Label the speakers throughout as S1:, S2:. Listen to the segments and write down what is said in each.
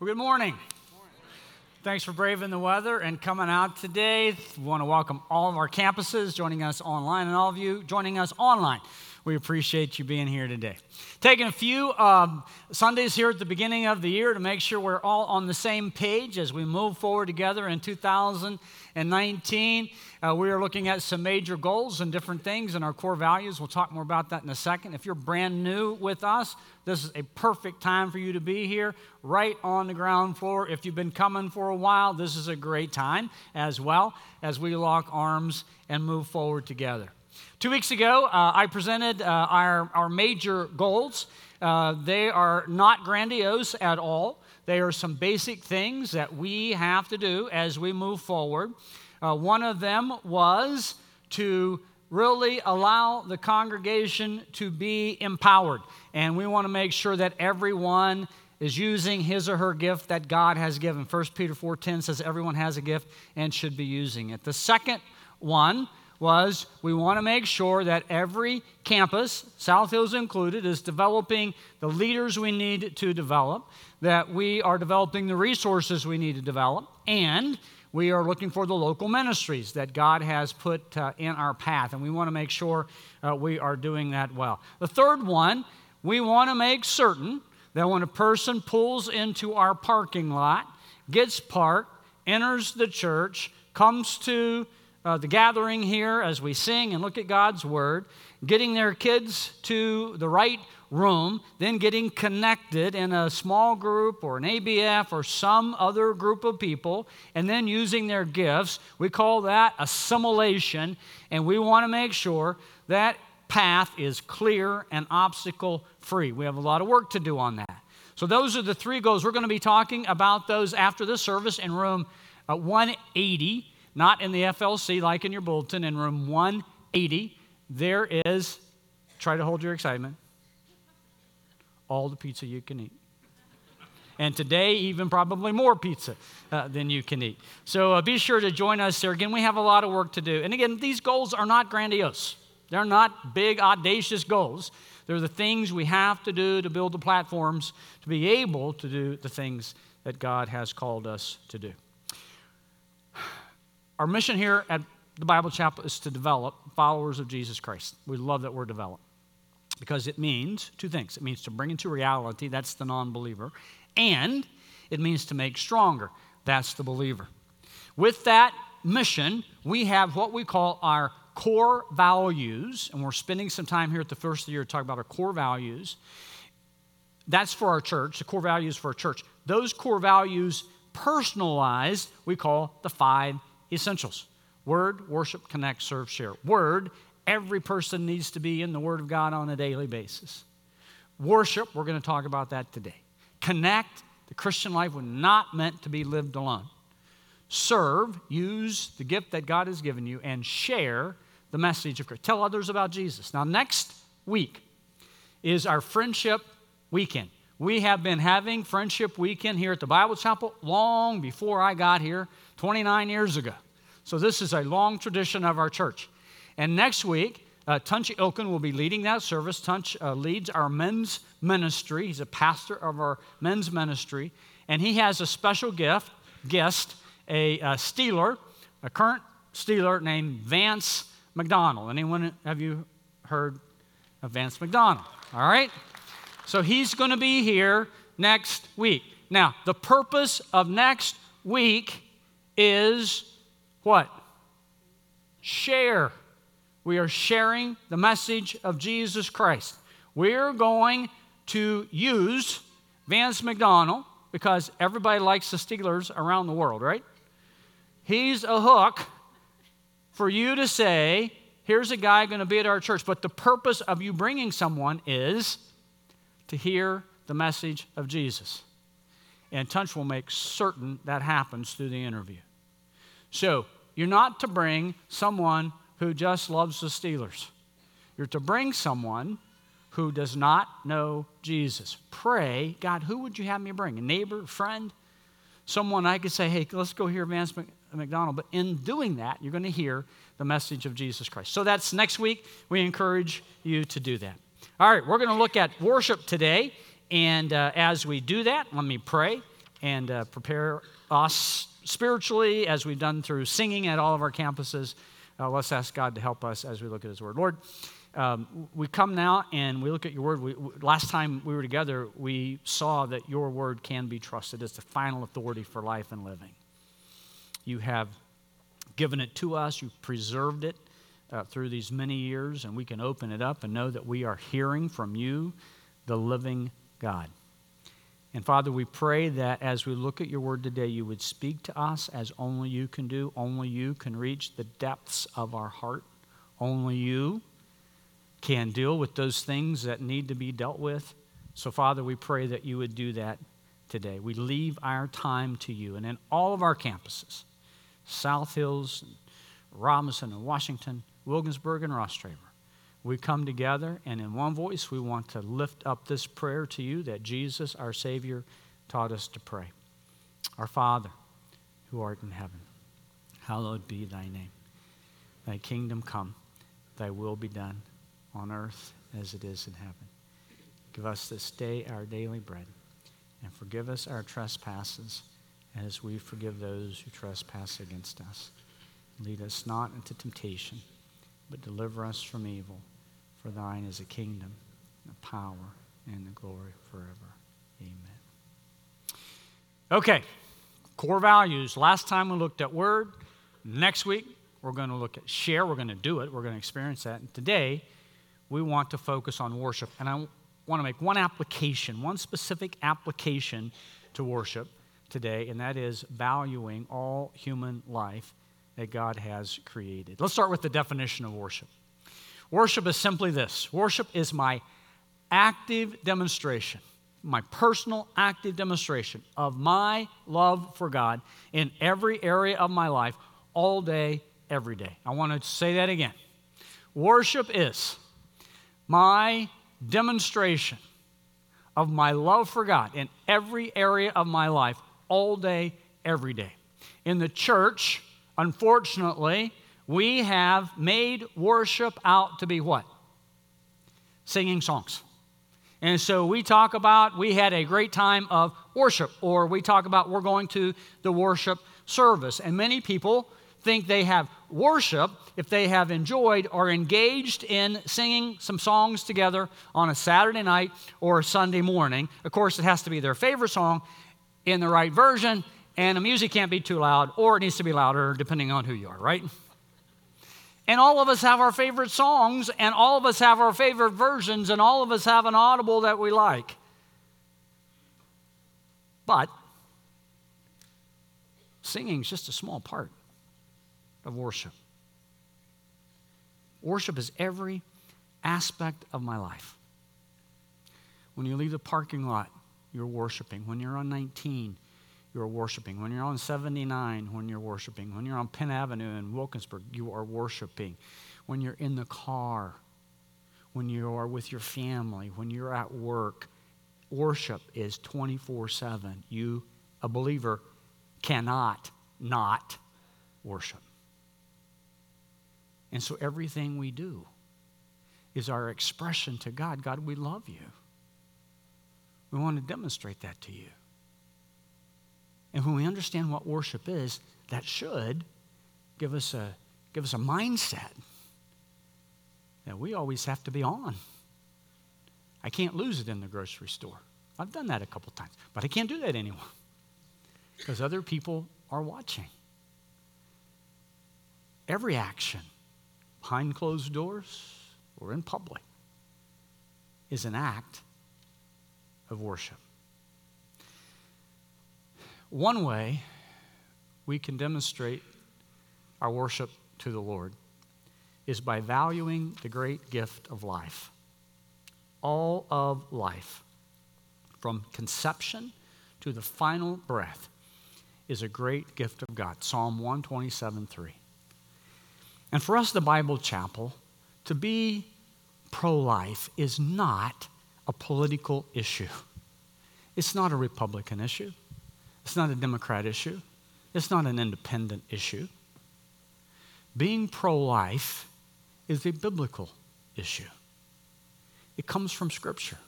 S1: Well, good morning. Thanks for braving the weather and coming out today. We want to welcome all of our campuses joining us online and all of you joining us online. We appreciate you being here today. Taking a few um, Sundays here at the beginning of the year to make sure we're all on the same page as we move forward together in 2019. Uh, we are looking at some major goals and different things and our core values. We'll talk more about that in a second. If you're brand new with us, this is a perfect time for you to be here, right on the ground floor. If you've been coming for a while, this is a great time as well as we lock arms and move forward together. Two weeks ago, uh, I presented uh, our, our major goals. Uh, they are not grandiose at all. They are some basic things that we have to do as we move forward. Uh, one of them was to really allow the congregation to be empowered. And we want to make sure that everyone is using his or her gift that God has given. 1 Peter 4:10 says everyone has a gift and should be using it. The second one was we want to make sure that every campus, South Hills included, is developing the leaders we need to develop, that we are developing the resources we need to develop, and we are looking for the local ministries that God has put uh, in our path, and we want to make sure uh, we are doing that well. The third one, we want to make certain that when a person pulls into our parking lot, gets parked, enters the church, comes to uh, the gathering here as we sing and look at God's Word, getting their kids to the right room, then getting connected in a small group or an ABF or some other group of people, and then using their gifts. We call that assimilation, and we want to make sure that path is clear and obstacle free. We have a lot of work to do on that. So, those are the three goals. We're going to be talking about those after the service in room uh, 180 not in the FLC like in your bulletin, in room 180, there is, try to hold your excitement, all the pizza you can eat. And today, even probably more pizza uh, than you can eat. So uh, be sure to join us there. Again, we have a lot of work to do. And again, these goals are not grandiose, they're not big, audacious goals. They're the things we have to do to build the platforms to be able to do the things that God has called us to do. Our mission here at the Bible Chapel is to develop followers of Jesus Christ. We love that we're developed because it means two things it means to bring into reality, that's the non believer, and it means to make stronger, that's the believer. With that mission, we have what we call our core values, and we're spending some time here at the first of the year to talk about our core values. That's for our church, the core values for our church. Those core values personalized, we call the five essentials Word, worship, connect, serve, share. Word, every person needs to be in the Word of God on a daily basis. Worship, we're going to talk about that today. Connect, the Christian life was not meant to be lived alone. Serve, use the gift that God has given you, and share the message of Christ. Tell others about Jesus. Now, next week is our friendship weekend. We have been having friendship weekend here at the Bible Chapel long before I got here 29 years ago. So this is a long tradition of our church. And next week, uh, Tunch Ilkin will be leading that service. Tunch uh, leads our men's ministry. He's a pastor of our men's ministry. And he has a special gift, guest, a, a Steeler, a current Steeler named Vance McDonald. Anyone have you heard of Vance McDonald? All right? So he's going to be here next week. Now, the purpose of next week is what? Share. We are sharing the message of Jesus Christ. We're going to use Vance McDonald because everybody likes the Steelers around the world, right? He's a hook for you to say, here's a guy going to be at our church. But the purpose of you bringing someone is to hear the message of Jesus. And Tunch will make certain that happens through the interview. So, you're not to bring someone who just loves the Steelers. You're to bring someone who does not know Jesus. Pray, God, who would you have me bring? A neighbor, a friend? Someone I could say, hey, let's go hear Vance McDonald. But in doing that, you're going to hear the message of Jesus Christ. So that's next week. We encourage you to do that. All right, we're going to look at worship today. And uh, as we do that, let me pray and uh, prepare us spiritually as we've done through singing at all of our campuses. Uh, let's ask God to help us as we look at His Word. Lord, um, we come now and we look at your Word. We, we, last time we were together, we saw that your Word can be trusted. It's the final authority for life and living. You have given it to us, you've preserved it uh, through these many years, and we can open it up and know that we are hearing from you, the living God. And Father, we pray that as we look at your word today, you would speak to us as only you can do. Only you can reach the depths of our heart. Only you can deal with those things that need to be dealt with. So, Father, we pray that you would do that today. We leave our time to you. And in all of our campuses, South Hills, Robinson, and Washington, Wilkinsburg, and Rostraver, we come together and in one voice we want to lift up this prayer to you that Jesus, our Savior, taught us to pray. Our Father, who art in heaven, hallowed be thy name. Thy kingdom come, thy will be done on earth as it is in heaven. Give us this day our daily bread, and forgive us our trespasses as we forgive those who trespass against us. Lead us not into temptation, but deliver us from evil. For thine is the kingdom, the power, and the glory forever. Amen. Okay, core values. Last time we looked at word. Next week, we're going to look at share. We're going to do it. We're going to experience that. And today, we want to focus on worship. And I want to make one application, one specific application to worship today, and that is valuing all human life that God has created. Let's start with the definition of worship. Worship is simply this worship is my active demonstration, my personal active demonstration of my love for God in every area of my life, all day, every day. I want to say that again. Worship is my demonstration of my love for God in every area of my life, all day, every day. In the church, unfortunately, we have made worship out to be what? Singing songs. And so we talk about we had a great time of worship, or we talk about we're going to the worship service. And many people think they have worship if they have enjoyed or engaged in singing some songs together on a Saturday night or a Sunday morning. Of course, it has to be their favorite song in the right version, and the music can't be too loud, or it needs to be louder, depending on who you are, right? And all of us have our favorite songs, and all of us have our favorite versions, and all of us have an audible that we like. But singing is just a small part of worship. Worship is every aspect of my life. When you leave the parking lot, you're worshiping. When you're on 19, you're worshiping. When you're on 79, when you're worshiping. When you're on Penn Avenue in Wilkinsburg, you are worshiping. When you're in the car, when you are with your family, when you're at work, worship is 24 7. You, a believer, cannot not worship. And so everything we do is our expression to God God, we love you. We want to demonstrate that to you. And when we understand what worship is, that should give us a, give us a mindset that we always have to be on. I can't lose it in the grocery store. I've done that a couple times, but I can't do that anymore because other people are watching. Every action behind closed doors or in public is an act of worship. One way we can demonstrate our worship to the Lord is by valuing the great gift of life. All of life, from conception to the final breath, is a great gift of God. Psalm 127 3. And for us, the Bible Chapel, to be pro life is not a political issue, it's not a Republican issue. It's not a Democrat issue, it's not an independent issue. Being pro life is a biblical issue, it comes from Scripture.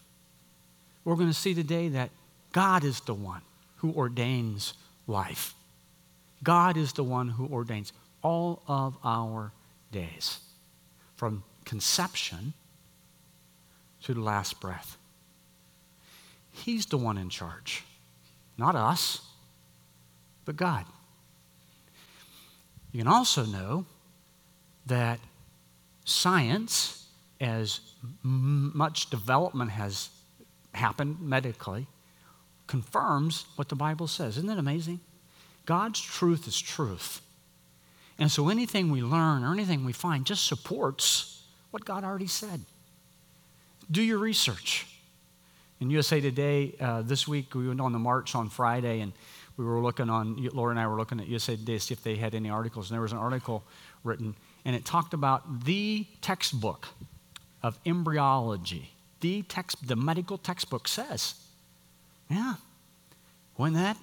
S1: We're going to see today that God is the one who ordains life. God is the one who ordains all of our days, from conception to the last breath. He's the one in charge, not us, but God. You can also know that science, as much development has happened medically, confirms what the Bible says. Isn't that amazing? God's truth is truth. And so anything we learn or anything we find just supports what God already said. Do your research. In USA Today, uh, this week, we went on the march on Friday, and we were looking on, Laura and I were looking at USA Today to see if they had any articles. And there was an article written, and it talked about the textbook of embryology. The, text, the medical textbook says, yeah, when that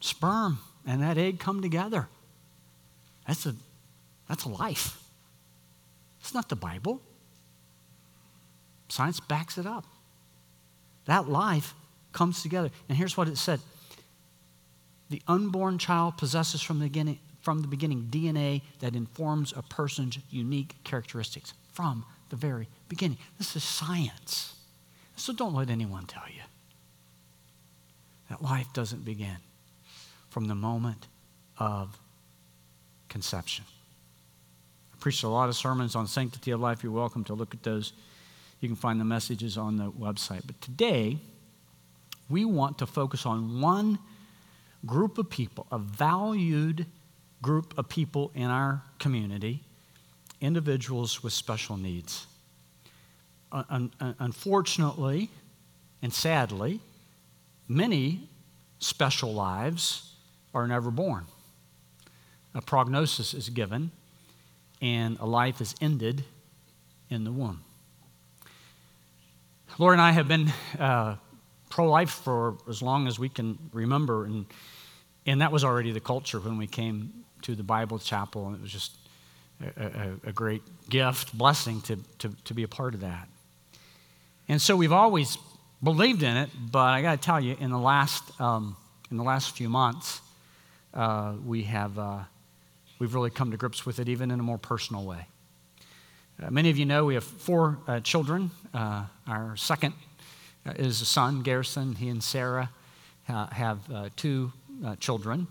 S1: sperm and that egg come together, that's a, that's a life. It's not the Bible. Science backs it up. That life comes together. And here's what it said The unborn child possesses from the beginning, from the beginning DNA that informs a person's unique characteristics from the very beginning. This is science. So don't let anyone tell you that life doesn't begin from the moment of conception. I preached a lot of sermons on sanctity of life. You're welcome to look at those. You can find the messages on the website. But today, we want to focus on one group of people, a valued group of people in our community, individuals with special needs. Un- un- unfortunately and sadly, many special lives are never born. A prognosis is given, and a life is ended in the womb. Laura and I have been uh, pro life for as long as we can remember, and, and that was already the culture when we came to the Bible chapel, and it was just a, a, a great gift, blessing to, to, to be a part of that. And so we've always believed in it, but I got to tell you, in the last, um, in the last few months, uh, we have uh, we've really come to grips with it, even in a more personal way. Uh, many of you know we have four uh, children. Uh, our second uh, is a son, Garrison. He and Sarah have two children,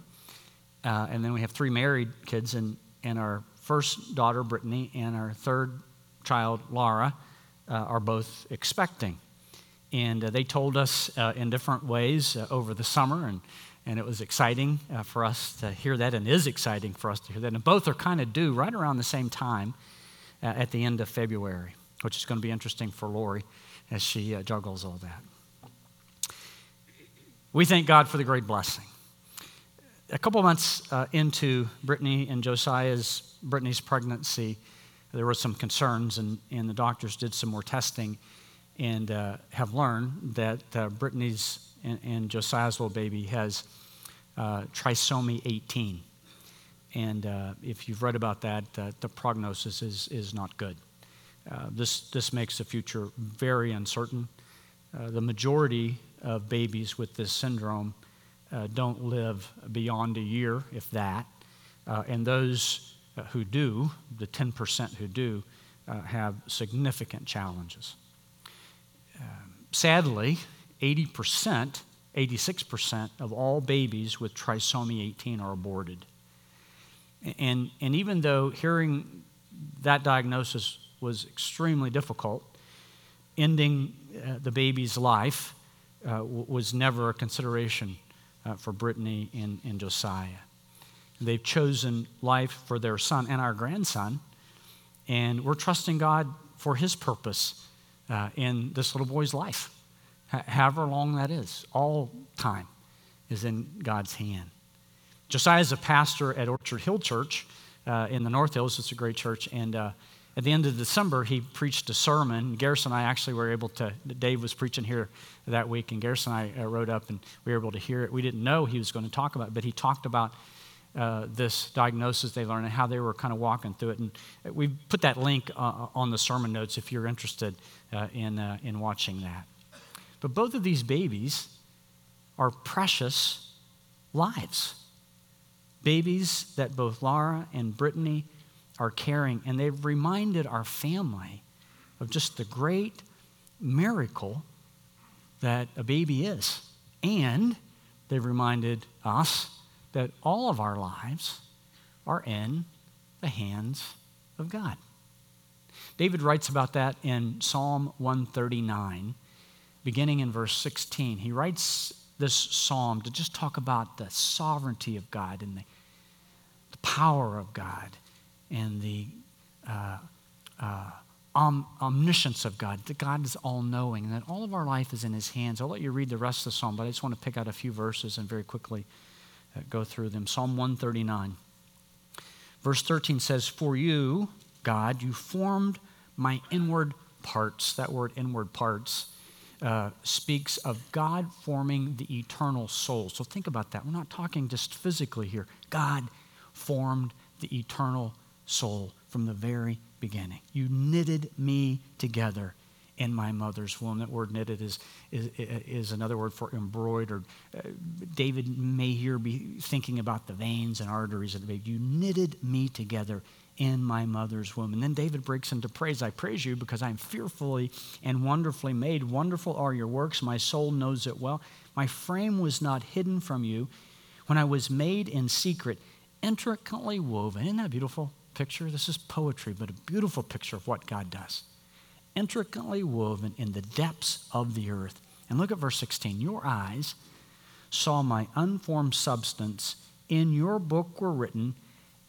S1: and then we have three married kids, and and our first daughter, Brittany, and our third child, Laura, are both expecting. And uh, they told us uh, in different ways uh, over the summer, and, and it was exciting uh, for us to hear that, and is exciting for us to hear that. And both are kind of due right around the same time uh, at the end of February, which is going to be interesting for Lori as she uh, juggles all that. We thank God for the great blessing. A couple months into Brittany and Josiah's Brittany's pregnancy, there were some concerns, and, and the doctors did some more testing and uh, have learned that uh, Brittany's and, and, Josiah's little baby has uh, trisomy 18. And uh, if you've read about that, uh, the prognosis is, is not good. Uh, this, this makes the future very uncertain. the majority of babies with this syndrome don't live beyond a year, if that. and those who do, the 10% who do, have significant challenges sadly, 80%, 86% of all babies with trisomy 18 are aborted. And, and even though hearing that diagnosis was extremely difficult, ending uh, the baby's life uh, w- was never a consideration uh, for Brittany and, and Josiah. They've chosen life for their son and our grandson, and we're trusting God for his purpose uh, in this little boy's life, however long that is. All time is in God's hand. Josiah is a pastor at Orchard Hill Church uh, in the North Hills. It's a great church. And uh, at the end of December, he preached a sermon. Garrison and I actually were able to, Dave was preaching here that week, and Garrison and I uh, rode up and we were able to hear it. We didn't know he was going to talk about it, but he talked about uh, this diagnosis they learned and how they were kind of walking through it. And we put that link uh, on the sermon notes if you're interested uh, in, uh, in watching that. But both of these babies are precious lives. Babies that both Laura and Brittany are carrying, and they've reminded our family of just the great miracle that a baby is. And they've reminded us that all of our lives are in the hands of God. David writes about that in Psalm 139, beginning in verse 16. He writes this psalm to just talk about the sovereignty of God and the, the power of God and the uh, uh, om- omniscience of God, that God is all knowing, and that all of our life is in His hands. I'll let you read the rest of the psalm, but I just want to pick out a few verses and very quickly uh, go through them. Psalm 139, verse 13 says, For you, God, you formed my inward parts. That word, inward parts, uh, speaks of God forming the eternal soul. So think about that. We're not talking just physically here. God formed the eternal soul from the very beginning. You knitted me together in my mother's womb. That word knitted is, is, is another word for embroidered. Uh, David may here be thinking about the veins and arteries of the baby. You knitted me together in my mother's womb. And then David breaks into praise. I praise you because I'm fearfully and wonderfully made. Wonderful are your works. My soul knows it well. My frame was not hidden from you when I was made in secret, intricately woven. Isn't that beautiful picture? This is poetry, but a beautiful picture of what God does. Intricately woven in the depths of the earth. And look at verse 16. Your eyes saw my unformed substance. In your book were written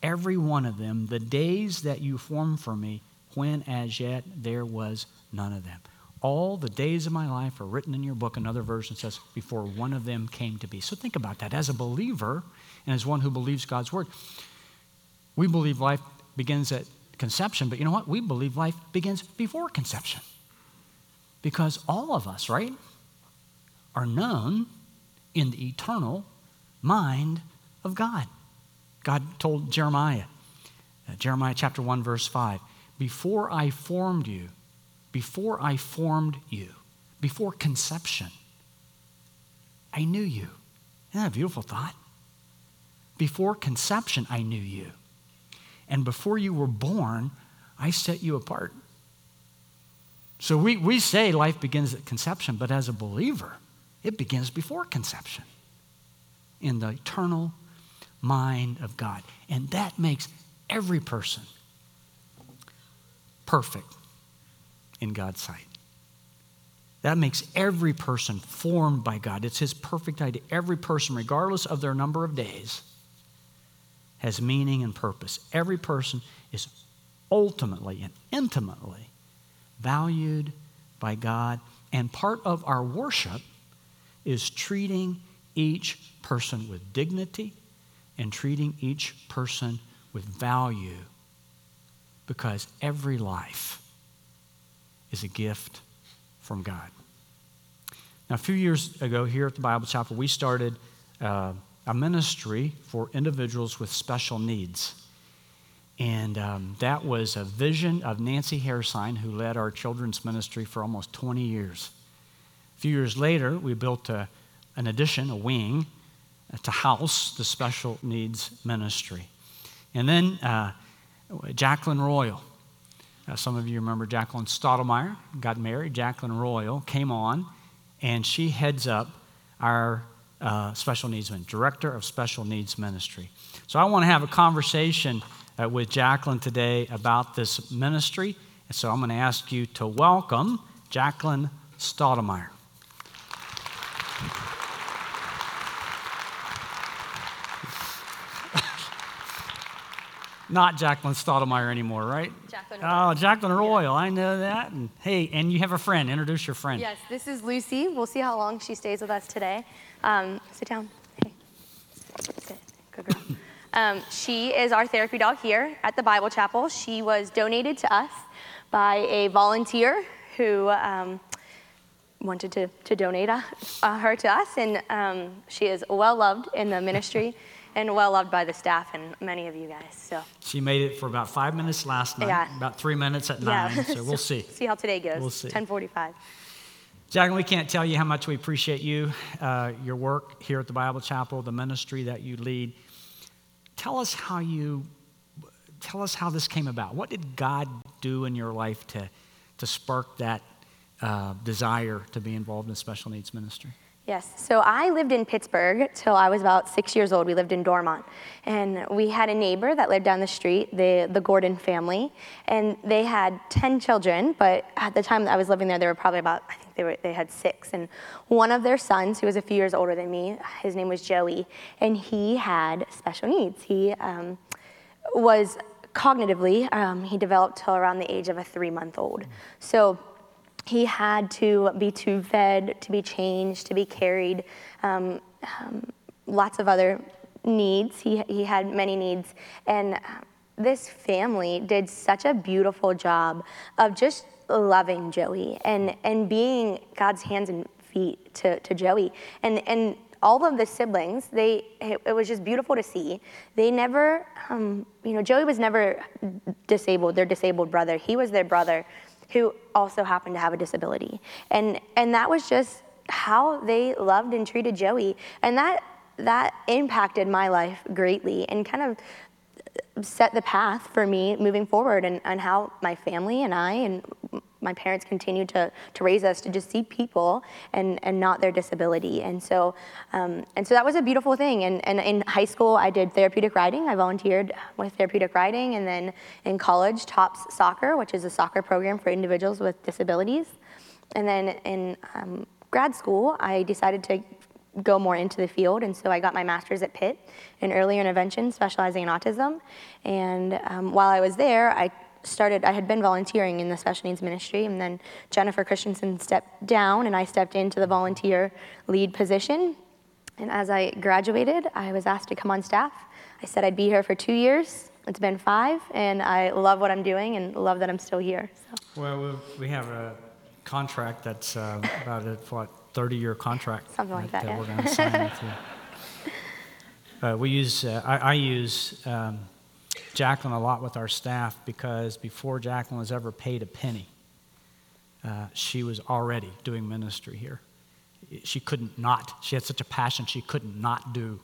S1: every one of them, the days that you formed for me, when as yet there was none of them. All the days of my life are written in your book. Another version says, before one of them came to be. So think about that. As a believer, and as one who believes God's word, we believe life begins at conception, but you know what? We believe life begins before conception. Because all of us, right, are known in the eternal mind of God. God told Jeremiah, uh, Jeremiah chapter 1, verse 5, before I formed you, before I formed you, before conception, I knew you. Isn't that a beautiful thought? Before conception, I knew you. And before you were born, I set you apart. So we, we say life begins at conception, but as a believer, it begins before conception in the eternal mind of God. And that makes every person perfect in God's sight. That makes every person formed by God. It's His perfect idea. Every person, regardless of their number of days, has meaning and purpose. Every person is ultimately and intimately valued by God. And part of our worship is treating each person with dignity and treating each person with value because every life is a gift from God. Now, a few years ago here at the Bible Chapel, we started uh, a ministry for individuals with special needs. And um, that was a vision of Nancy Hairsine, who led our children's ministry for almost 20 years. A few years later, we built a, an addition, a wing, to house the special needs ministry. And then uh, Jacqueline Royal. Uh, some of you remember Jacqueline Stottlemyre, got married. Jacqueline Royal came on, and she heads up our uh, special needs ministry, director of special needs ministry. So I want to have a conversation uh, with Jacqueline today about this ministry. And so I'm going to ask you to welcome Jacqueline Stottlemyre. Not Jacqueline Stottlemyre anymore, right?
S2: Jacqueline
S1: Oh, Jacqueline Royal. I know that. And hey, and you have a friend. Introduce your friend.
S2: Yes, this is Lucy. We'll see how long she stays with us today. Um, sit down. Hey. Sit. Good girl. um, she is our therapy dog here at the Bible Chapel. She was donated to us by a volunteer who um, wanted to, to donate uh, her to us, and um, she is well loved in the ministry and well loved by the staff and many of you guys. So
S1: She made it for about five minutes last night,
S2: Yeah.
S1: about three minutes at
S2: yeah,
S1: nine. So we'll see.
S2: see how today goes.
S1: We'll see.
S2: 10:45.
S1: Jacqueline, we can't tell you how much we appreciate you, uh, your work here at the Bible Chapel, the ministry that you lead. Tell us how you, tell us how this came about. What did God do in your life to, to spark that uh, desire to be involved in special needs ministry?
S2: Yes. So I lived in Pittsburgh till I was about six years old. We lived in Dormont. And we had a neighbor that lived down the street, the, the Gordon family. And they had 10 children, but at the time that I was living there, they were probably about, I think they, were, they had six. And one of their sons, who was a few years older than me, his name was Joey, and he had special needs. He um, was cognitively, um, he developed till around the age of a three month old. So he had to be tube fed, to be changed, to be carried, um, um, lots of other needs. He, he had many needs. And this family did such a beautiful job of just loving Joey and, and being God's hands and feet to, to Joey. And, and all of the siblings, they, it, it was just beautiful to see. They never, um, you know, Joey was never disabled, their disabled brother. He was their brother who also happened to have a disability. And, and that was just how they loved and treated Joey. And that, that impacted my life greatly and kind of set the path for me moving forward and, and how my family and I and my parents continued to, to raise us to just see people and, and not their disability. And so, um, and so that was a beautiful thing. And, and in high school, I did therapeutic riding. I volunteered with therapeutic riding. And then in college, TOPS Soccer, which is a soccer program for individuals with disabilities. And then in um, grad school, I decided to go more into the field. And so I got my master's at Pitt in early intervention, specializing in autism. And um, while I was there, I started, I had been volunteering in the special needs ministry, and then Jennifer Christensen stepped down, and I stepped into the volunteer lead position. And as I graduated, I was asked to come on staff. I said I'd be here for two years. It's been five, and I love what I'm doing and love that I'm still here.
S1: So. Well, we have a contract that's uh, about a what 30 year contract.
S2: Something like that. that
S1: yeah. We're going to sign with you. Uh, we use, uh, I, I, use um, Jacqueline a lot with our staff because before Jacqueline was ever paid a penny, uh, she was already doing ministry here. She couldn't not. She had such a passion, she couldn't not do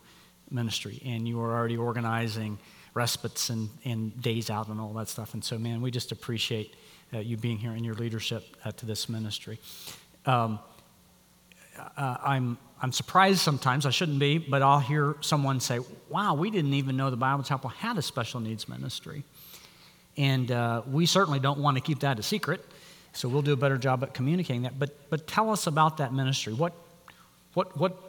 S1: ministry. And you were already organizing respites and, and days out and all that stuff. And so, man, we just appreciate uh, you being here and your leadership uh, to this ministry. Um, uh, I'm, I'm surprised sometimes, I shouldn't be, but I'll hear someone say, Wow, we didn't even know the Bible Chapel had a special needs ministry. And uh, we certainly don't want to keep that a secret, so we'll do a better job at communicating that. But, but tell us about that ministry. What, what, what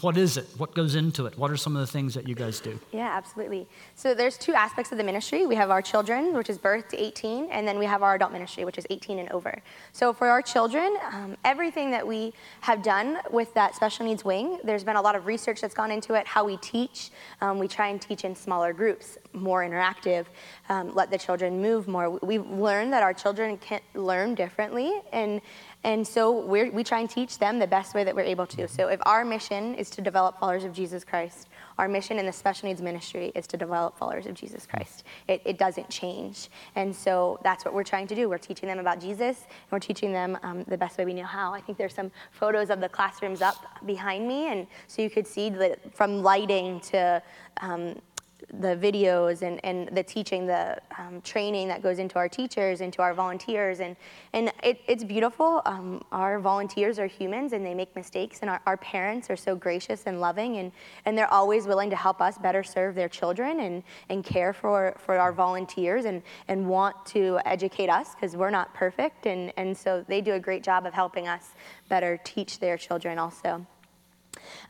S1: what is it? What goes into it? What are some of the things that you guys do?
S2: Yeah, absolutely. So there's two aspects of the ministry. We have our children, which is birth to 18, and then we have our adult ministry, which is 18 and over. So for our children, um, everything that we have done with that special needs wing, there's been a lot of research that's gone into it. How we teach, um, we try and teach in smaller groups, more interactive, um, let the children move more. We've learned that our children can learn differently, and and so we try and teach them the best way that we're able to. So if our mission is to develop followers of Jesus Christ, our mission in the special needs ministry is to develop followers of Jesus Christ. It, it doesn't change. And so that's what we're trying to do. We're teaching them about Jesus, and we're teaching them um, the best way we know how. I think there's some photos of the classrooms up behind me, and so you could see that from lighting to um, the videos and, and the teaching, the um, training that goes into our teachers, into our volunteers. And, and it, it's beautiful. Um, our volunteers are humans and they make mistakes, and our, our parents are so gracious and loving, and, and they're always willing to help us better serve their children and, and care for, for our volunteers and, and want to educate us because we're not perfect. And, and so they do a great job of helping us better teach their children also.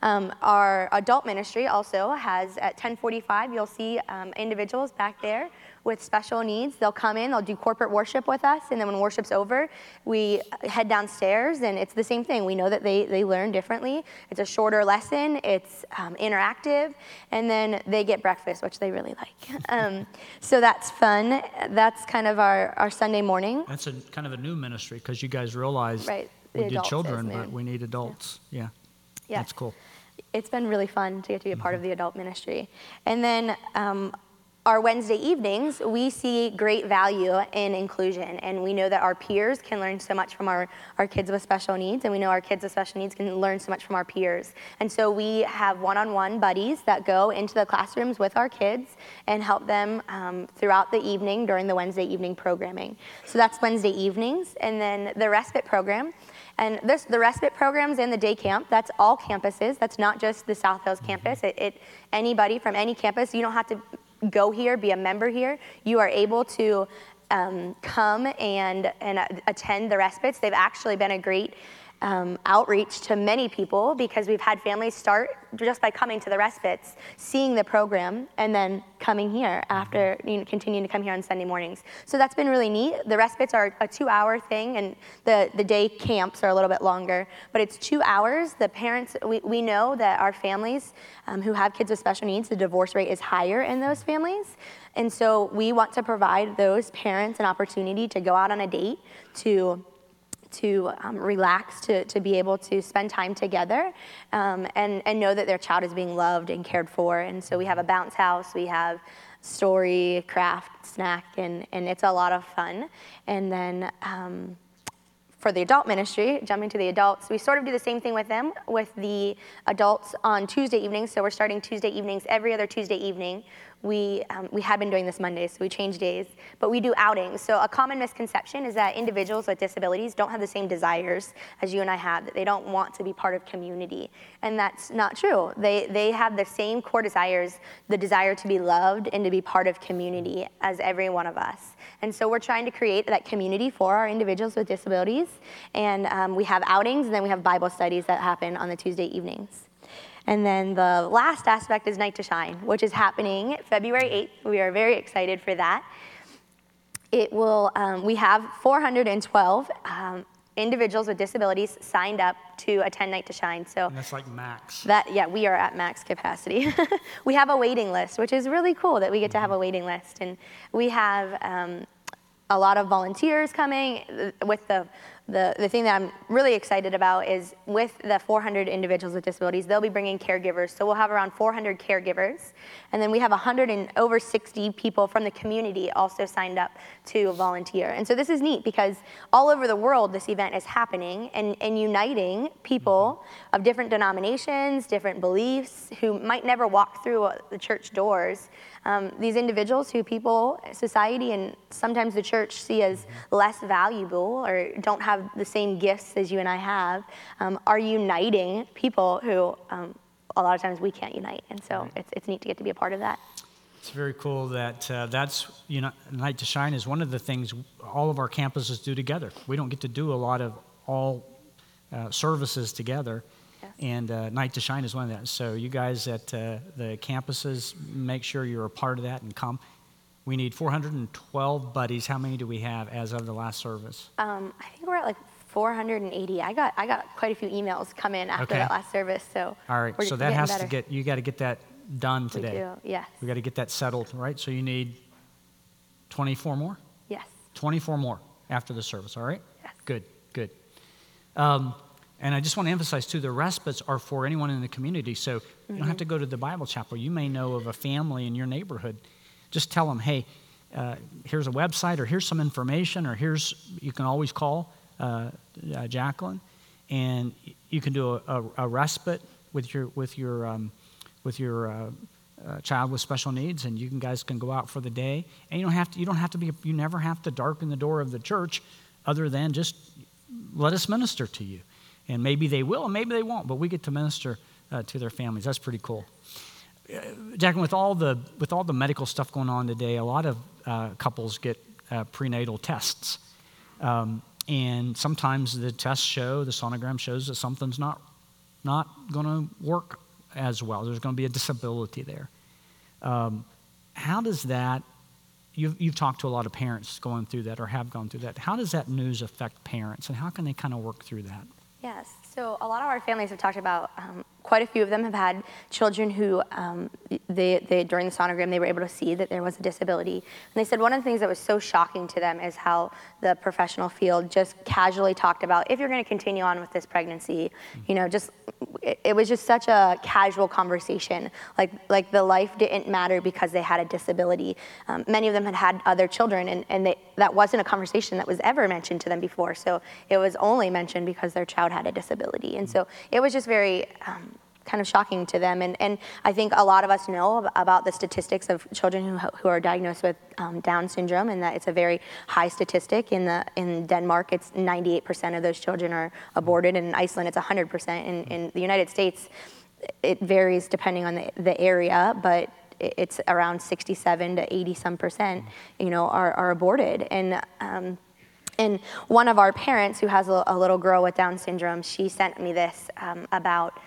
S2: Um, our adult ministry also has at 1045, you'll see um, individuals back there with special needs. They'll come in, they'll do corporate worship with us, and then when worship's over, we head downstairs, and it's the same thing. We know that they, they learn differently. It's a shorter lesson, it's um, interactive, and then they get breakfast, which they really like. Um, so that's fun. That's kind of our, our Sunday morning.
S1: That's a kind of a new ministry because you guys realize
S2: right.
S1: we did children, but we need adults. yeah. yeah. Yeah. That's cool.
S2: It's been really fun to get to be a part mm-hmm. of the adult ministry. And then um, our Wednesday evenings, we see great value in inclusion, and we know that our peers can learn so much from our, our kids with special needs, and we know our kids with special needs can learn so much from our peers. And so we have one on one buddies that go into the classrooms with our kids and help them um, throughout the evening during the Wednesday evening programming. So that's Wednesday evenings, and then the respite program. And this, the respite programs and the day camp, that's all campuses. That's not just the South Hills campus. It, it, anybody from any campus, you don't have to go here, be a member here. You are able to um, come and, and attend the respites. They've actually been a great um, outreach to many people because we've had families start just by coming to the respites, seeing the program, and then coming here after you know, continuing to come here on Sunday mornings. So that's been really neat. The respites are a two-hour thing, and the, the day camps are a little bit longer, but it's two hours. The parents, we, we know that our families um, who have kids with special needs, the divorce rate is higher in those families. And so we want to provide those parents an opportunity to go out on a date, to to um, relax, to, to be able to spend time together um, and, and know that their child is being loved and cared for. And so we have a bounce house, we have story, craft, snack, and, and it's a lot of fun. And then um, for the adult ministry, jumping to the adults, we sort of do the same thing with them, with the adults on Tuesday evenings. So we're starting Tuesday evenings every other Tuesday evening we, um, we had been doing this Mondays, so we changed days, but we do outings. So a common misconception is that individuals with disabilities don't have the same desires as you and I have, that they don't want to be part of community. And that's not true. They, they have the same core desires, the desire to be loved and to be part of community as every one of us. And so we're trying to create that community for our individuals with disabilities. And um, we have outings, and then we have Bible studies that happen on the Tuesday evenings. And then the last aspect is Night to Shine, which is happening February 8th. We are very excited for that. It will, um, we have 412 um, individuals with disabilities signed up to attend Night to Shine.
S1: So and that's like max.
S2: That yeah, we are at max capacity. we have a waiting list, which is really cool that we get to have a mm-hmm. waiting list, and we have um, a lot of volunteers coming with the the, the thing that I'm really excited about is with the 400 individuals with disabilities, they'll be bringing caregivers. So we'll have around 400 caregivers. And then we have 100 and over 60 people from the community also signed up to volunteer. And so this is neat because all over the world this event is happening and, and uniting people mm-hmm. of different denominations, different beliefs, who might never walk through uh, the church doors um, these individuals who people, society, and sometimes the church see as mm-hmm. less valuable or don't have the same gifts as you and I have, um, are uniting people who um, a lot of times we can't unite. And so right. it's, it's neat to get to be a part of that.
S1: It's very cool that uh, that's, you know, Night to Shine is one of the things all of our campuses do together. We don't get to do a lot of all uh, services together. And uh, Night to Shine is one of that. So you guys at uh, the campuses, make sure you're a part of that and come. We need 412 buddies. How many do we have as of the last service?
S2: Um, I think we're at like 480. I got I got quite a few emails come in after okay. that last service. So
S1: all right. So that has better. to get you got to get that done today.
S2: We do. Yes.
S1: We got to get that settled, right? So you need 24 more.
S2: Yes.
S1: 24 more after the service. All right.
S2: Yes.
S1: Good. Good. Um, and I just want to emphasize too, the respites are for anyone in the community. So mm-hmm. you don't have to go to the Bible chapel. You may know of a family in your neighborhood. Just tell them, hey, uh, here's a website, or here's some information, or here's, you can always call uh, uh, Jacqueline, and you can do a, a, a respite with your, with your, um, with your uh, uh, child with special needs, and you can, guys can go out for the day. And you don't have to, you don't have to be, you never have to darken the door of the church other than just let us minister to you. And maybe they will, and maybe they won't, but we get to minister uh, to their families. That's pretty cool. Jacqueline, with all the with all the medical stuff going on today, a lot of uh, couples get uh, prenatal tests, um, and sometimes the tests show, the sonogram shows that something's not not going to work as well. There's going to be a disability there. Um, how does that? You've, you've talked to a lot of parents going through that or have gone through that. How does that news affect parents, and how can they kind of work through that?
S2: Yes. So a lot of our families have talked about um, quite a few of them have had children who um, they, they, during the sonogram, they were able to see that there was a disability. And they said one of the things that was so shocking to them is how the professional field just casually talked about if you're going to continue on with this pregnancy, you know, just it, it was just such a casual conversation. Like, like the life didn't matter because they had a disability. Um, many of them had had other children, and, and they, that wasn't a conversation that was ever mentioned to them before. So it was only mentioned because their child had a disability. And so it was just very um, kind of shocking to them. And, and I think a lot of us know about the statistics of children who, who are diagnosed with um, Down syndrome, and that it's a very high statistic. In, the, in Denmark, it's 98% of those children are aborted, and in Iceland, it's 100%. In, in the United States, it varies depending on the, the area, but it's around 67 to 80 some percent, you know, are, are aborted. And um, and one of our parents, who has a, a, little girl with Down syndrome, she sent me this um, about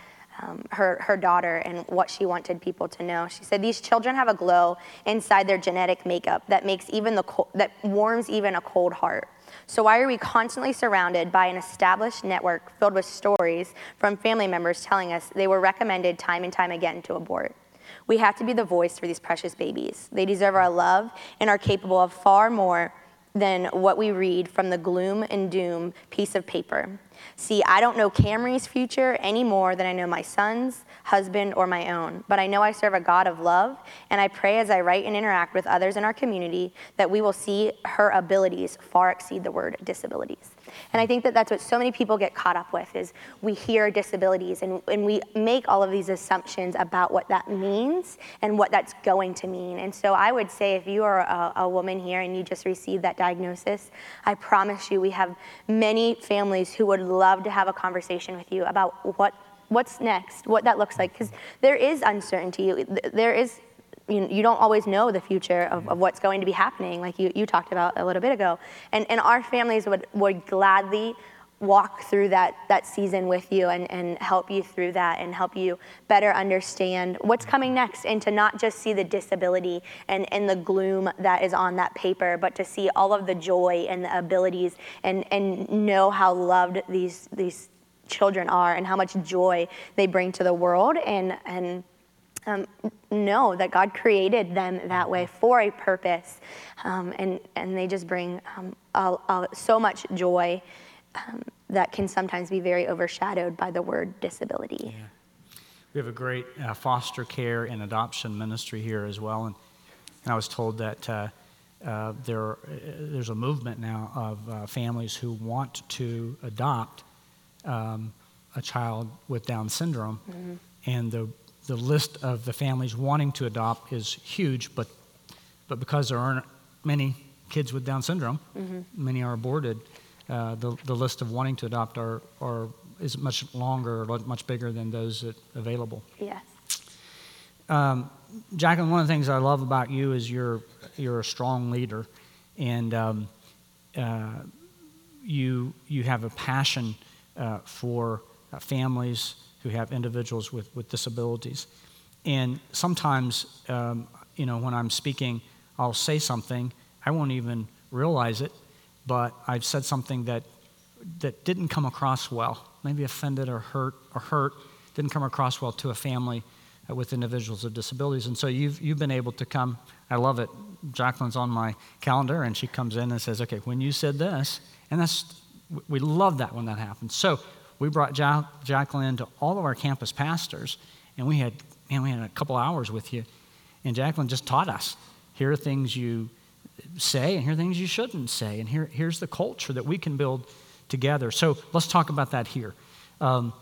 S2: um, her, her daughter and what she wanted people to know. She said, These children have a glow inside their genetic makeup that makes even the co- that warms even a cold heart. So why are we constantly surrounded by an established network filled with stories from family members telling us they were recommended time and time again to abort? We have to be the voice for these precious babies. They deserve our love and are capable of far more than what we read from the gloom and doom piece of paper. See, I don't know Camry's future any more than I know my son's, husband, or my own, but I know I serve a God of love, and I pray as I write and interact with others in our community that we will see her abilities far exceed the word disabilities. And I think that that's what so many people get caught up with is we hear disabilities and, and we make all of these assumptions about what that means and what that's going to mean. And so I would say if you are a, a woman here and you just received that diagnosis, I promise you we have many families who would love to have a conversation with you about what what's next, what that looks like, because there is uncertainty. There is you, you don't always know the future of, of what's going to be happening, like you, you talked about a little bit ago. And, and our families would, would gladly walk through that, that season with you and, and help you through that and help you better understand what's coming mm-hmm. next and to not just see the disability and, and the gloom that is on that paper, but to see all of the joy and the abilities and, and know how loved these, these children are and how much joy they bring to the world and, and um, know that God created them that way for a purpose, um, and and they just bring um, a, a, so much joy um, that can sometimes be very overshadowed by the word disability.
S1: Yeah. We have a great uh, foster care and adoption ministry here as well, and, and I was told that. Uh, uh, there, uh, there's a movement now of uh, families who want to adopt um, a child with Down syndrome, mm-hmm. and the the list of the families wanting to adopt is huge, but, but because there aren't many kids with Down syndrome, mm-hmm. many are aborted, uh, the, the list of wanting to adopt are, are, is much longer, much bigger than those that available.
S2: Yes.
S1: Um, Jacqueline, one of the things I love about you is you're, you're a strong leader, and um, uh, you, you have a passion uh, for uh, families who have individuals with, with disabilities. And sometimes, um, you know, when I'm speaking, I'll say something, I won't even realize it, but I've said something that, that didn't come across well, maybe offended or hurt or hurt, didn't come across well to a family uh, with individuals with disabilities. And so you've, you've been able to come, I love it. Jacqueline's on my calendar and she comes in and says, okay, when you said this, and that's, we love that when that happens. So we brought ja- Jacqueline to all of our campus pastors, and we had, man, we had a couple hours with you. And Jacqueline just taught us here are things you say, and here are things you shouldn't say, and here, here's the culture that we can build together. So let's talk about that here. Um,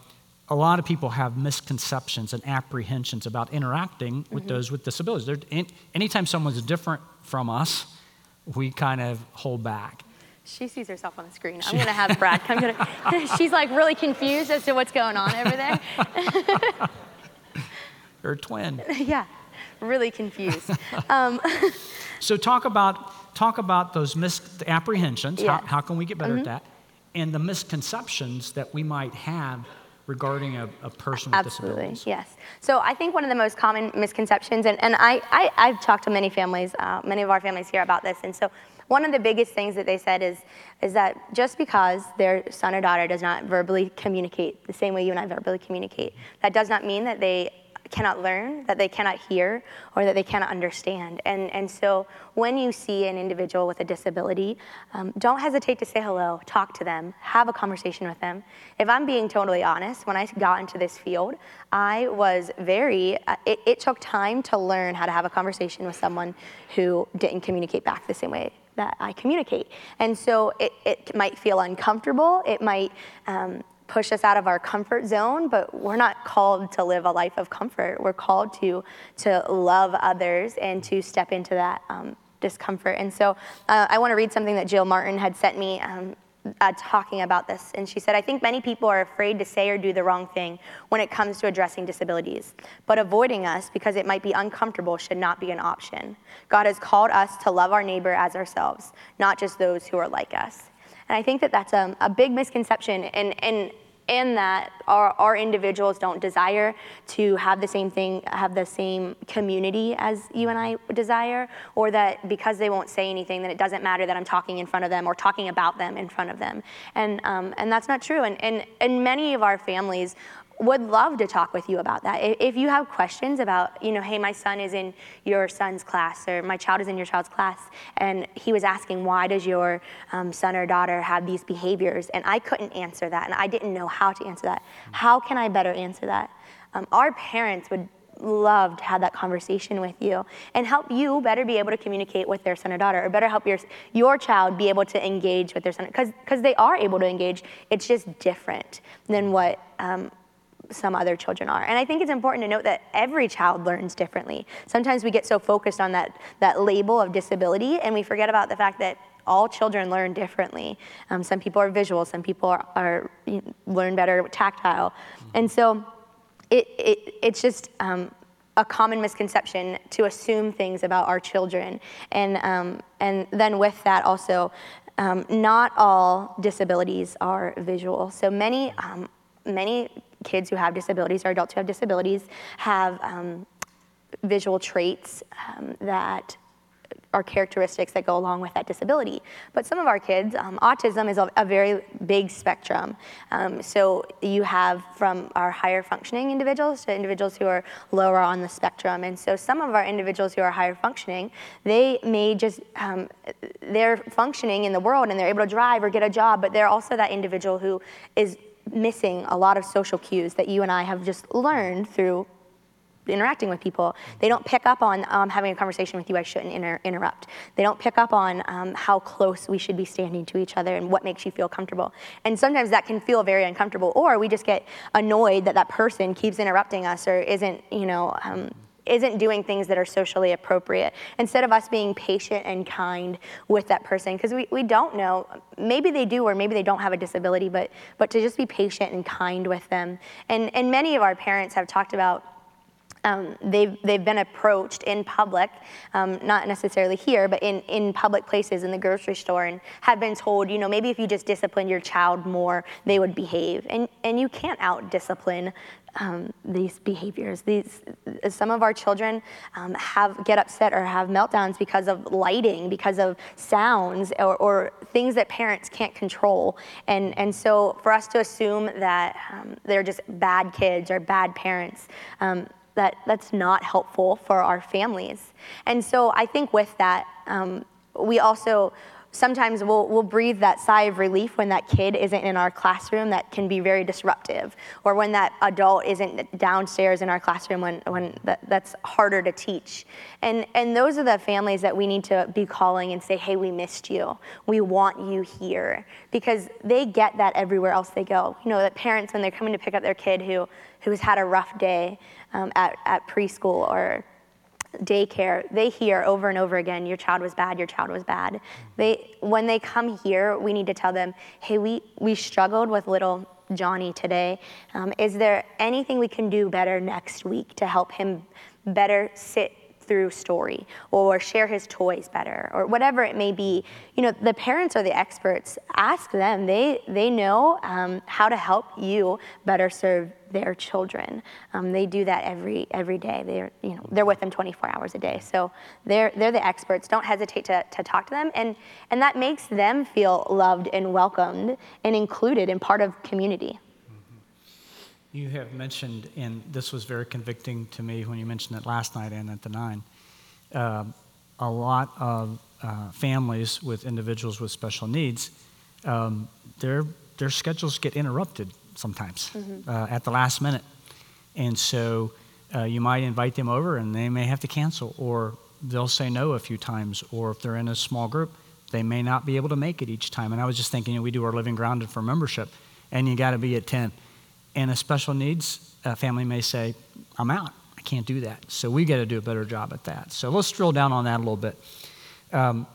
S1: a lot of people have misconceptions and apprehensions about interacting with mm-hmm. those with disabilities. In, anytime someone's different from us, we kind of hold back.
S2: She sees herself on the screen. I'm going to have Brad come to She's like really confused as to what's going on over there.
S1: Her twin.
S2: Yeah, really confused. Um,
S1: so talk about talk about those misapprehensions. Yeah. How, how, can we get better mm-hmm. at that? And the misconceptions that we might have regarding a, a person with
S2: Absolutely,
S1: disabilities.
S2: yes. So I think one of the most common misconceptions, and, and I, I, have talked to many families, uh, many of our families here about this, and so one of the biggest things that they said is, is that just because their son or daughter does not verbally communicate the same way you and I verbally communicate, that does not mean that they cannot learn, that they cannot hear, or that they cannot understand. And, and so when you see an individual with a disability, um, don't hesitate to say hello, talk to them, have a conversation with them. If I'm being totally honest, when I got into this field, I was very, uh, it, it took time to learn how to have a conversation with someone who didn't communicate back the same way that I communicate. And so it, it might feel uncomfortable. It might um, push us out of our comfort zone, but we're not called to live a life of comfort. We're called to, to love others and to step into that um, discomfort. And so uh, I want to read something that Jill Martin had sent me um, uh, talking about this. And she said, I think many people are afraid to say or do the wrong thing when it comes to addressing disabilities. But avoiding us because it might be uncomfortable should not be an option. God has called us to love our neighbor as ourselves, not just those who are like us. And I think that that's a, a big misconception. And, and in that our, our individuals don't desire to have the same thing, have the same community as you and I desire, or that because they won't say anything, that it doesn't matter that I'm talking in front of them or talking about them in front of them. And, um, and that's not true. And, and, and many of our families would love to talk with you about that. If you have questions about, you know, hey, my son is in your son's class or my child is in your child's class, and he was asking, why does your um, son or daughter have these behaviors? And I couldn't answer that, and I didn't know how to answer that. How can I better answer that? Um, our parents would love to have that conversation with you and help you better be able to communicate with their son or daughter or better help your, your child be able to engage with their son because they are able to engage it's just different than what um, some other children are. And I think it's important to note that every child learns differently. Sometimes we get so focused on that, that label of disability and we forget about the fact that all children learn differently. Um, some people are visual, some people are, are learn better tactile. And so it, it, it's just um, a common misconception to assume things about our children. And, um, and then with that also, um, not all disabilities are visual. So many, um, many kids who have disabilities or adults who have disabilities have um, visual traits um, that are characteristics that go along with that disability. But some of our kids, um, autism is a, a, very big spectrum. Um, so you have from our higher functioning individuals to individuals who are lower on the spectrum. And so some of our individuals who are higher functioning, they may just, um, they're functioning in the world and they're able to drive or get a job, but they're also that individual who is missing a lot of social cues that you and I have just learned through interacting with people. They don't pick up on um, having a conversation with you, I shouldn't inter- interrupt. They don't pick up on um, how close we should be standing to each other and what makes you feel comfortable. And sometimes that can feel very uncomfortable, or we just get annoyed that that person keeps interrupting us or isn't, you know, um, isn't doing things that are socially appropriate instead of us being patient and kind with that person because we, we don't know maybe they do or maybe they don't have a disability but but to just be patient and kind with them and and many of our parents have talked about um, they've, they've been approached in public, um, not necessarily here, but in, in public places, in the grocery store, and have been told, you know, maybe if you just discipline your child more, they would behave. And, and you can't out discipline um, these behaviors. These, some of our children um, have get upset or have meltdowns because of lighting, because of sounds, or, or things that parents can't control. And, and so for us to assume that um, they're just bad kids or bad parents, um, that that's not helpful for our families. And so I think with that, um, we also sometimes we'll, we'll breathe that sigh of relief when that kid isn't in our classroom that can be very disruptive or when that adult isn't downstairs in our classroom when, when that, that's harder to teach. And, and those are the families that we need to be calling and say hey we missed you. We want you here. Because they get that everywhere else they go. You know that parents when they're coming to pick up their kid who who's had a rough day um, at, at preschool or daycare, they hear over and over again, your child was bad, your child was bad. They, when they come here, we need to tell them, hey, we, we struggled with little Johnny today. Um, is there anything we can do better next week to help him better sit through story or share his toys better or whatever it may be. You know the parents are the experts. Ask them. They they know um, how to help you better serve their children. Um, they do that every every day. They're you know they're with them 24 hours a day. So they're they're the experts. Don't hesitate to, to talk to them. And and that makes them feel loved and welcomed and included and part of community
S1: you have mentioned, and this was very convicting to me when you mentioned it last night and at the nine, uh, a lot of uh, families with individuals with special needs, um, their, their schedules get interrupted sometimes mm-hmm. uh, at the last minute. And so uh, you might invite them over and they may have to cancel, or they'll say no a few times, or if they're in a small group, they may not be able to make it each time. And I was just thinking, you know, we do our Living Grounded for membership, and you got to be at 10 and a special needs uh, family may say, I'm out. I can't do that. So we got to do a better job at that. So let's drill down on that a little bit. Um,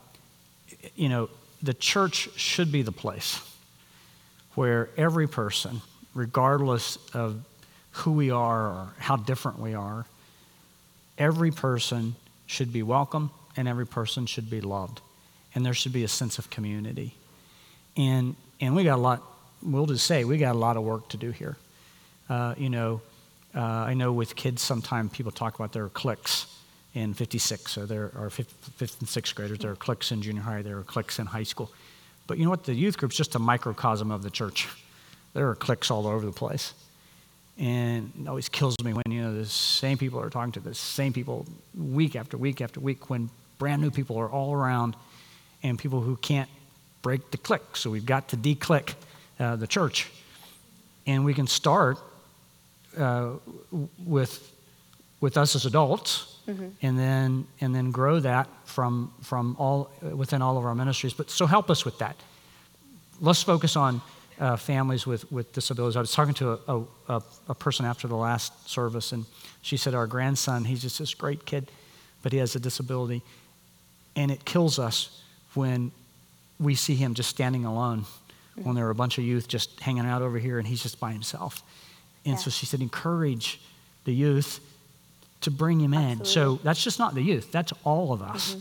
S1: you know, the church should be the place where every person, regardless of who we are or how different we are, every person should be welcome and every person should be loved. And there should be a sense of community. And, and we got a lot, we'll just say, we got a lot of work to do here. Uh, you know, uh, I know with kids, sometimes people talk about their cliques in 56. So there are fifth, fifth and sixth graders. There are cliques in junior high. There are cliques in high school. But you know what? The youth group's just a microcosm of the church. There are cliques all over the place. And it always kills me when, you know, the same people are talking to the same people week after week after week when brand new people are all around and people who can't break the clique. So we've got to declick uh, the church. And we can start uh, with, with us as adults, mm-hmm. and, then, and then grow that from, from all, within all of our ministries. But so help us with that. Let's focus on uh, families with, with disabilities. I was talking to a, a, a, person after the last service, and she said, Our grandson, he's just this great kid, but he has a disability. And it kills us when we see him just standing alone, mm-hmm. when there are a bunch of youth just hanging out over here and he's just by himself. And yeah. so she said, encourage the youth to bring him in. So that's just not the youth, that's all of us. Mm-hmm.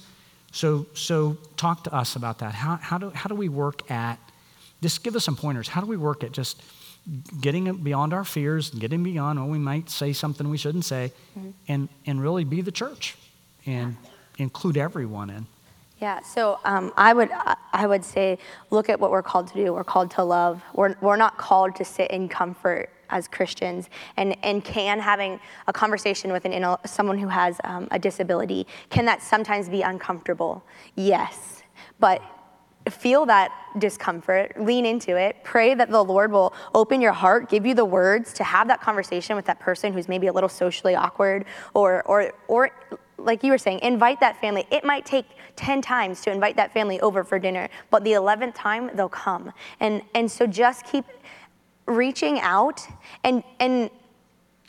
S1: So, so talk to us about that. How, how, do, how do we work at, just give us some pointers. How do we work at just getting beyond our fears and getting beyond, oh, we might say something we shouldn't say, mm-hmm. and, and really be the church and include everyone in?
S2: Yeah, so um, I would I would say look at what we're called to do. We're called to love. We're, we're not called to sit in comfort as Christians, and, and can having a conversation with an, someone who has um, a disability, can that sometimes be uncomfortable? Yes, but feel that discomfort, lean into it, pray that the Lord will open your heart, give you the words to have that conversation with that person who's maybe a little socially awkward or or or like you were saying, invite that family. It might take 10 times to invite that family over for dinner, but the 11th time they'll come. And and so just keep reaching out and and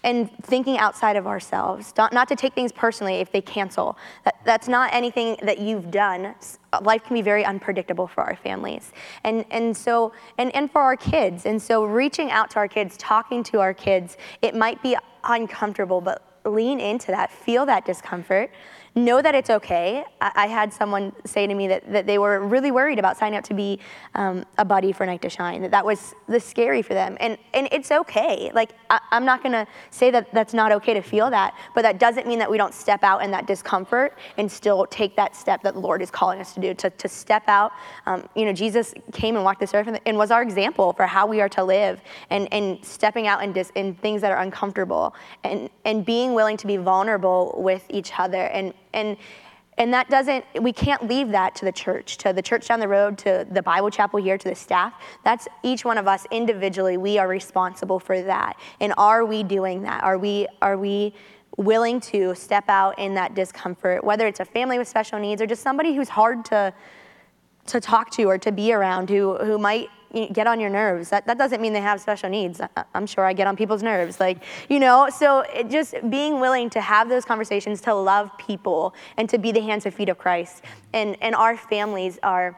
S2: and thinking outside of ourselves, not, not to take things personally if they cancel. That, that's not anything that you've done. Life can be very unpredictable for our families. And, and so, and, and for our kids. And so reaching out to our kids, talking to our kids, it might be uncomfortable, but lean into that, feel that discomfort, know that it's okay. I, I, had someone say to me that, that they were really worried about signing up to be um, a buddy for Night to Shine, that that was the scary for them. And, and it's okay. Like, I, am not going to say that that's not okay to feel that, but that doesn't mean that we don't step out in that discomfort and still take that step that the Lord is calling us to do, to, to step out. Um, you know, Jesus came and walked this earth and was our example for how we are to live and, and stepping out in, dis, in things that are uncomfortable and, and being willing to be vulnerable with each other and and and that doesn't we can't leave that to the church to the church down the road to the bible chapel here to the staff. That's each one of us individually we are responsible for that. And are we doing that? Are we are we willing to step out in that discomfort whether it's a family with special needs or just somebody who's hard to to talk to or to be around who who might get on your nerves. That, that doesn't mean they have special needs. I, am sure I get on people's nerves. Like, you know, so just being willing to have those conversations, to love people, and to be the hands and feet of Christ. And, and our families are,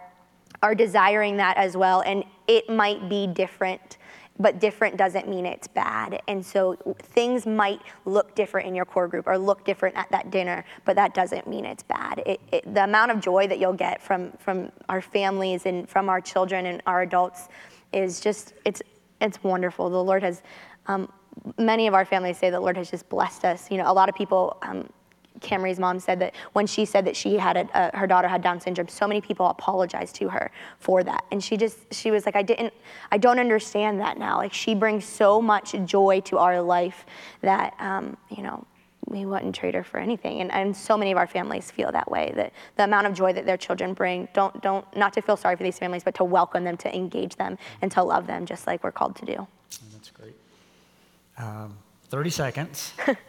S2: are desiring that as well. And it might be different but different doesn't mean it's bad. And so things might look different in your core group or look different at that dinner, but that doesn't mean it's bad. It, it, the amount of joy that you'll get from, from our families and from our children and our adults is just, it's, it's wonderful. The Lord has, um, many of our families say the Lord has just blessed us. You know, a lot of people, um, Camry's mom said that when she said that she had a, uh, her daughter had Down syndrome, so many people apologized to her for that, and she just she was like, I didn't, I don't understand that now. Like she brings so much joy to our life that um, you know we wouldn't trade her for anything. And, and so many of our families feel that way. That the amount of joy that their children bring, don't don't not to feel sorry for these families, but to welcome them, to engage them, and to love them, just like we're called to do.
S1: That's great. Um, Thirty seconds.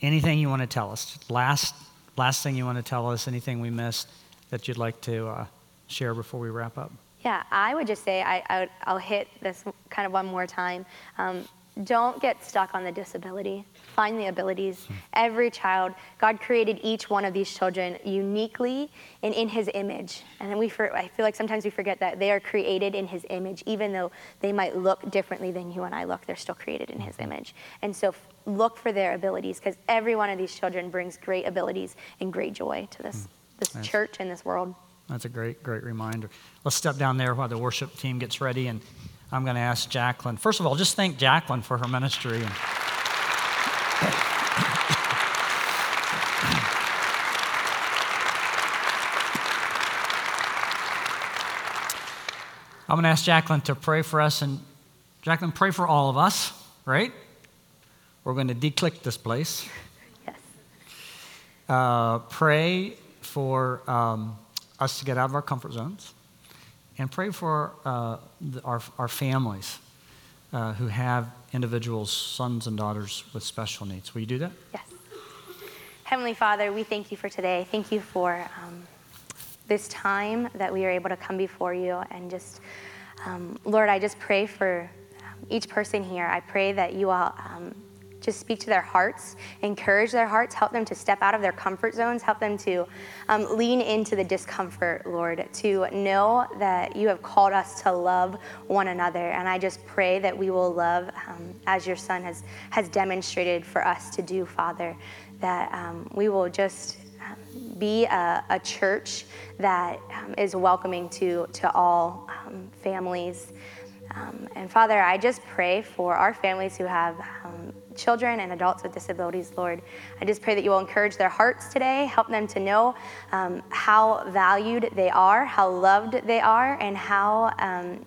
S1: anything you want to tell us? Last, last thing you want to tell us? Anything we missed that you'd like to uh, share before we wrap up?
S2: Yeah, I would just say I, I will hit this kind of one more time. Um, don't get stuck on the disability. Find the abilities. Every child, God created each one of these children uniquely and in His image. And we, for, I feel like sometimes we forget that they are created in His image, even though they might look differently than you and I look. They're still created in His mm-hmm. image. And so look for their abilities because every one of these children brings great abilities and great joy to this, mm. this nice. church and this world.
S1: That's a great, great reminder. Let's step down there while the worship team gets ready and I'm going to ask Jacqueline. First of all, just thank Jacqueline for her ministry. And I'm going to ask Jacqueline to pray for us. And Jacqueline, pray for all of us, right? We're going to declick this place.
S2: Yes.
S1: Uh, pray for um, us to get out of our comfort zones and pray for uh, the, our, our families uh, who have individuals, sons and daughters with special needs. Will you do that?
S2: Yes. Heavenly Father, we thank you for today. Thank you for um, this time that we are able to come before you and just, um, Lord, I just pray for um, each person here. I pray that you all um, just speak to their hearts, encourage their hearts, help them to step out of their comfort zones, help them to um, lean into the discomfort, Lord, to know that you have called us to love one another. And I just pray that we will love um, as your Son has, has demonstrated for us to do, Father, that um, we will just be a, a, church that um, is welcoming to, to all um, families. Um, and Father, I just pray for our families who have um, children and adults with disabilities, Lord. I just pray that you will encourage their hearts today, help them to know um, how valued they are, how loved they are, and how, um,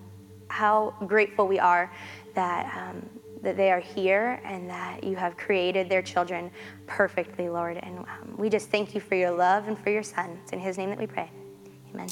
S2: how grateful we are that, that they are here and that you have created their children perfectly, Lord. And um, we just thank you for your love and for your Son. It's in His name that we pray. Amen.